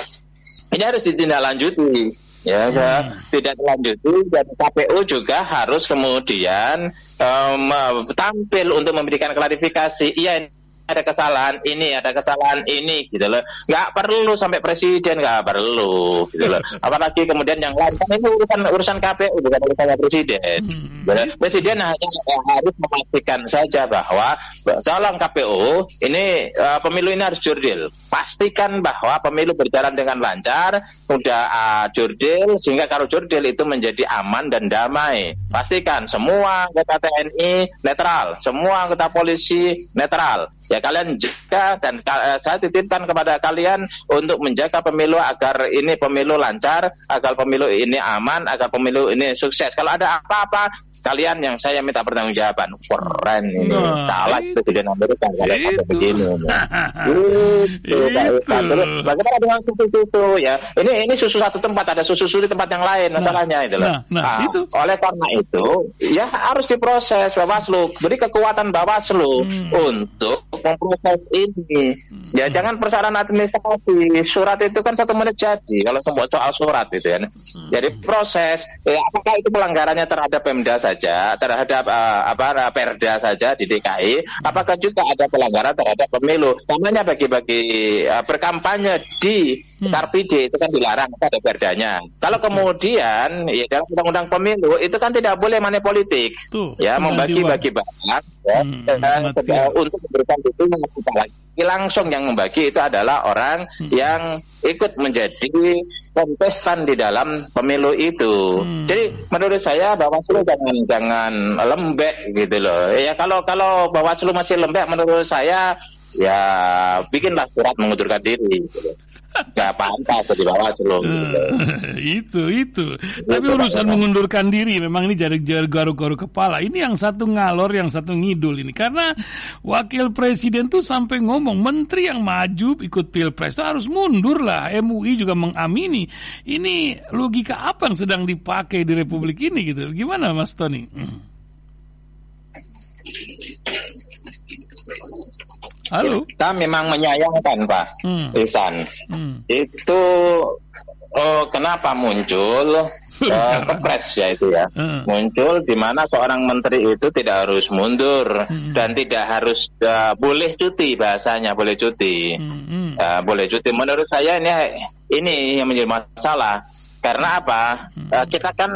ini harus ditindaklanjuti ya hmm. tidak dilanjuti dan KPU juga harus kemudian um, tampil untuk memberikan klarifikasi iya ada kesalahan ini, ada kesalahan ini gitu loh. Nggak perlu sampai presiden nggak perlu gitu loh. Apalagi kemudian yang lain kan itu urusan urusan KPU bukan urusan presiden. Hmm. Gitu presiden hanya harus memastikan saja bahwa tolong KPU ini uh, pemilu ini harus jurdil. Pastikan bahwa pemilu berjalan dengan lancar, udah uh, jurdil sehingga kalau jurdil itu menjadi aman dan damai. Pastikan semua anggota TNI netral, semua anggota polisi netral Ya kalian jaga dan uh, saya titipkan kepada kalian untuk menjaga pemilu agar ini pemilu lancar, agar pemilu ini aman, agar pemilu ini sukses. Kalau ada apa-apa kalian yang saya minta pertanggungjaban keren ini nah, salah itu presiden Amerika kalau itu. begini itu, itu. bagaimana dengan susu-susu ya ini ini susu satu tempat ada susu-susu di tempat yang lain nah, masalahnya itu loh nah, nah, nah, itu. oleh karena itu ya harus diproses Bawaslu beri kekuatan Bawaslu hmm. untuk memproses ini hmm. ya jangan persoalan administrasi surat itu kan satu menit jadi kalau semua soal surat itu ya hmm. jadi proses ya, apakah itu pelanggarannya terhadap Pemda saja terhadap uh, apa perda saja di DKI, apakah juga ada pelanggaran terhadap pemilu? Namanya bagi-bagi uh, berkampanye di hmm. itu kan dilarang ada perdanya. Kalau kemudian ya dalam undang-undang pemilu itu kan tidak boleh money politik, Tuh, ya membagi-bagi banyak ya, hmm, dan, untuk memberikan dukungan lagi langsung yang membagi itu adalah orang hmm. yang ikut menjadi kontestan di dalam pemilu itu. Hmm. Jadi menurut saya Bawaslu jangan jangan lembek gitu loh. Ya kalau kalau Bawaslu masih lembek menurut saya ya bikinlah surat mengundurkan diri. Gitu nggak pantas jadi Bawaslu. Gitu. itu itu. Tapi urusan mengundurkan diri memang ini jadi garu-garu kepala. Ini yang satu ngalor, yang satu ngidul ini. Karena wakil presiden tuh sampai ngomong menteri yang maju ikut pilpres itu harus mundur lah. MUI juga mengamini. Ini logika apa yang sedang dipakai di Republik ini gitu? Gimana Mas Tony? Hmm. Halo. Kita memang menyayangkan Pak hmm. Isan. Hmm. Itu oh, kenapa muncul uh, kepres ya itu ya hmm. muncul di mana seorang menteri itu tidak harus mundur hmm. dan tidak harus uh, boleh cuti bahasanya boleh cuti hmm. uh, boleh cuti menurut saya ini ini yang menjadi masalah karena apa? Hmm. Uh, kita kan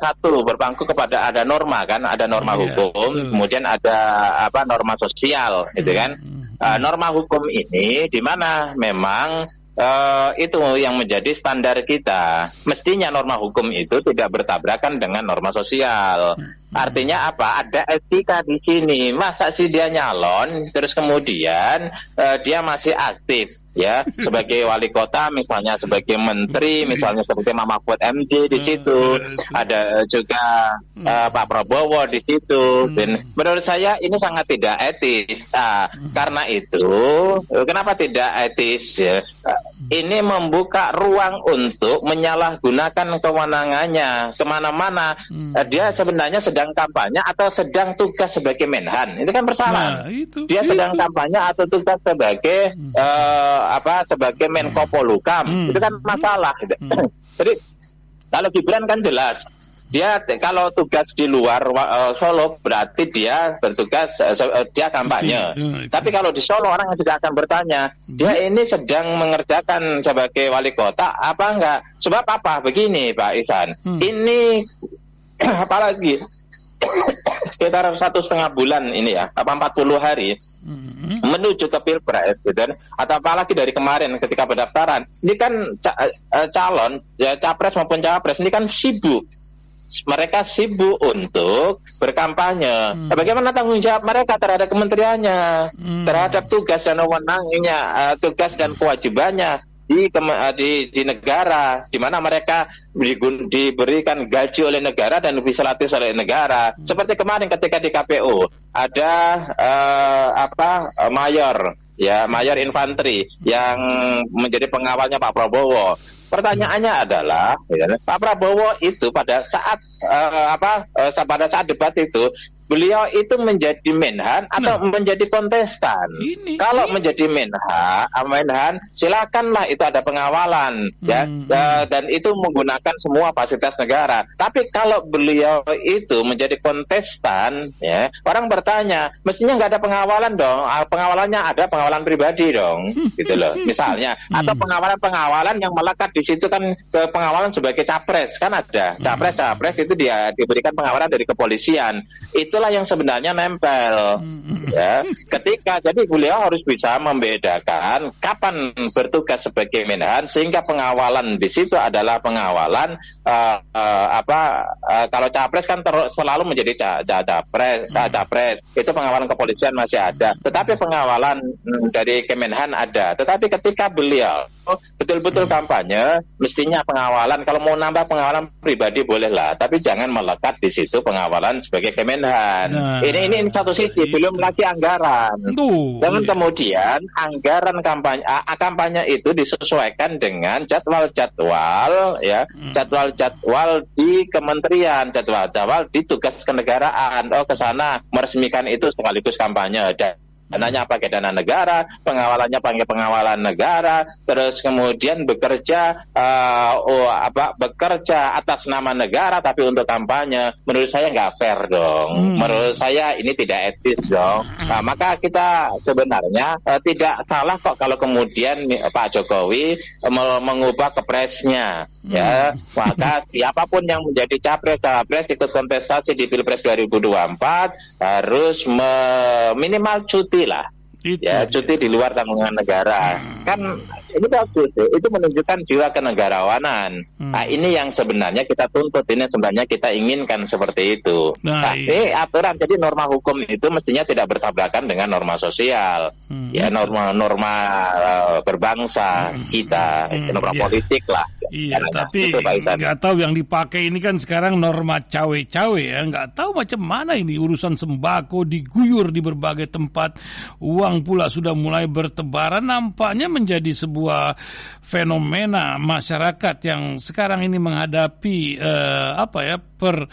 satu berpangku kepada ada norma kan, ada norma yeah. hukum, hmm. kemudian ada apa norma sosial, gitu kan? Uh, norma hukum ini di mana memang uh, itu yang menjadi standar kita. Mestinya norma hukum itu tidak bertabrakan dengan norma sosial. Artinya apa? Ada etika di sini. Masa sih dia nyalon, terus kemudian uh, dia masih aktif ya. Sebagai wali kota misalnya sebagai menteri misalnya seperti Mama Mahfud MD di situ. ada juga uh, Pak Prabowo di situ. Dan menurut saya ini sangat tidak etis. Nah, karena itu kenapa tidak etis ya? Ini membuka ruang untuk menyalahgunakan kewenangannya ke mana-mana. Hmm. dia sebenarnya sedang kampanye atau sedang tugas sebagai menhan itu kan persoalan nah, itu, dia itu. sedang kampanye atau tugas sebagai hmm. uh, apa sebagai Menko Polukam hmm. itu kan masalah hmm. jadi kalau Gibran kan jelas dia kalau tugas di luar uh, Solo berarti dia bertugas uh, dia kampanye. Hmm. Tapi kalau di Solo orang yang tidak akan bertanya, dia hmm. ini sedang mengerjakan sebagai wali kota apa enggak? Sebab apa? Begini Pak Isan, hmm. ini apalagi sekitar satu setengah bulan ini ya, apa 40 hari hmm. menuju ke pilpres, gitu kan? Atau apalagi dari kemarin ketika pendaftaran, ini kan ca eh, calon ya capres maupun cawapres ini kan sibuk mereka sibuk untuk berkampanye. Hmm. Nah, bagaimana tanggung jawab mereka terhadap kementeriannya, hmm. terhadap tugas dan wewenangnya, uh, tugas dan kewajibannya di, eh, di di negara, di mana mereka di, diberikan gaji oleh negara dan legislatif oleh negara. Seperti kemarin ketika di KPU ada uh, apa mayor ya mayor infanteri yang menjadi pengawalnya Pak Prabowo Pertanyaannya adalah, ya, Pak Prabowo itu pada saat uh, apa uh, pada saat debat itu beliau itu menjadi menhan atau nah. menjadi kontestan. Ini, Kalau ini. menjadi menhan, ah, menhan silakanlah itu ada pengawalan ya, hmm. ya dan itu menggunakan semua fasilitas negara. Tapi kalau beliau itu menjadi kontestan ya, orang bertanya, mestinya nggak ada pengawalan dong. Ah, pengawalannya ada pengawalan pribadi dong, hmm. gitu loh. Misalnya hmm. atau pengawalan-pengawalan yang melekat di situ kan ke pengawalan sebagai capres kan ada. Hmm. Capres capres itu dia diberikan pengawalan dari kepolisian. Itu itulah yang sebenarnya nempel. Hmm. Ya, ketika jadi beliau harus bisa membedakan kapan bertugas sebagai menhan sehingga pengawalan di situ adalah pengawalan uh, uh, apa uh, kalau capres kan ter selalu menjadi ca ca capres, ca capres. Itu pengawalan kepolisian masih ada. Tetapi pengawalan hmm, dari Kemenhan ada. Tetapi ketika beliau betul-betul kampanye, mestinya pengawalan. Kalau mau nambah pengawalan pribadi bolehlah, tapi jangan melekat di situ pengawalan sebagai Kemenhan. Nah, ini, ini satu sisi, itu. belum lagi anggaran. Duh, Jangan iya. kemudian anggaran kampanye kampanye itu disesuaikan dengan jadwal-jadwal ya, hmm. jadwal-jadwal di kementerian, jadwal-jadwal di tugas kenegaraan. Oh ke sana meresmikan itu sekaligus kampanye dan dananya pakai dana negara, pengawalannya pakai pengawalan negara, terus kemudian bekerja uh, oh, apa bekerja atas nama negara tapi untuk kampanye, menurut saya nggak fair dong. Hmm. Menurut saya ini tidak etis dong. Nah, maka kita sebenarnya uh, tidak salah kok kalau kemudian Pak Jokowi uh, mengubah kepresnya ya hmm. maka siapa pun yang menjadi capres capres ikut kontestasi di pilpres 2024 harus minimal cuti lah itu ya cuti di luar tanggungan negara hmm. kan ini bagus itu menunjukkan jiwa kenegarawanan hmm. nah ini yang sebenarnya kita tuntut ini sebenarnya kita inginkan seperti itu nah, tapi iya. aturan jadi norma hukum itu mestinya tidak bertabrakan dengan norma sosial hmm. ya norma-norma uh, berbangsa hmm. kita hmm. norma yeah. politik lah Iya, Karena tapi nggak tahu yang dipakai ini kan sekarang norma cawe-cawe ya, nggak tahu macam mana ini urusan sembako diguyur di berbagai tempat, uang pula sudah mulai bertebaran, nampaknya menjadi sebuah fenomena masyarakat yang sekarang ini menghadapi uh, apa ya per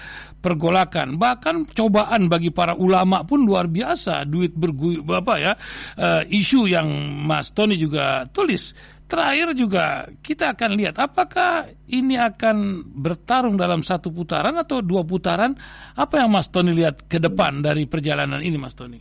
pergolakan, bahkan cobaan bagi para ulama pun luar biasa, duit berguyur apa ya uh, isu yang Mas Tony juga tulis Terakhir juga kita akan lihat apakah ini akan bertarung dalam satu putaran atau dua putaran. Apa yang Mas Tony lihat ke depan dari perjalanan ini Mas Tony?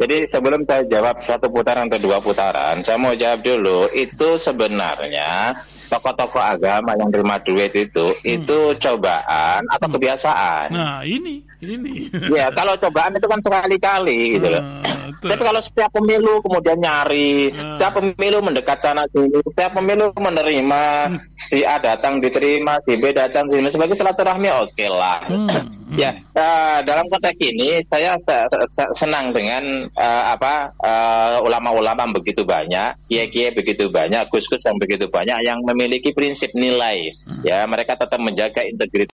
Jadi sebelum saya jawab satu putaran atau dua putaran, saya mau jawab dulu itu sebenarnya tokoh-tokoh agama yang terima duit itu hmm. itu cobaan atau hmm. kebiasaan. Nah ini ini. Ya kalau cobaan itu kan sekali-kali gitu loh. Hmm, Tapi kalau setiap pemilu kemudian nyari, hmm. setiap pemilu mendekat sana sini, setiap pemilu menerima hmm. si A datang diterima, si B datang sini sebagai silaturahmi oke okay lah. Hmm. Ya, uh, dalam konteks ini saya senang dengan uh, apa ulama ulama-ulama begitu banyak, kiai-kiai begitu banyak, gus-gus yang begitu banyak yang memiliki prinsip nilai. Hmm. Ya, mereka tetap menjaga integritas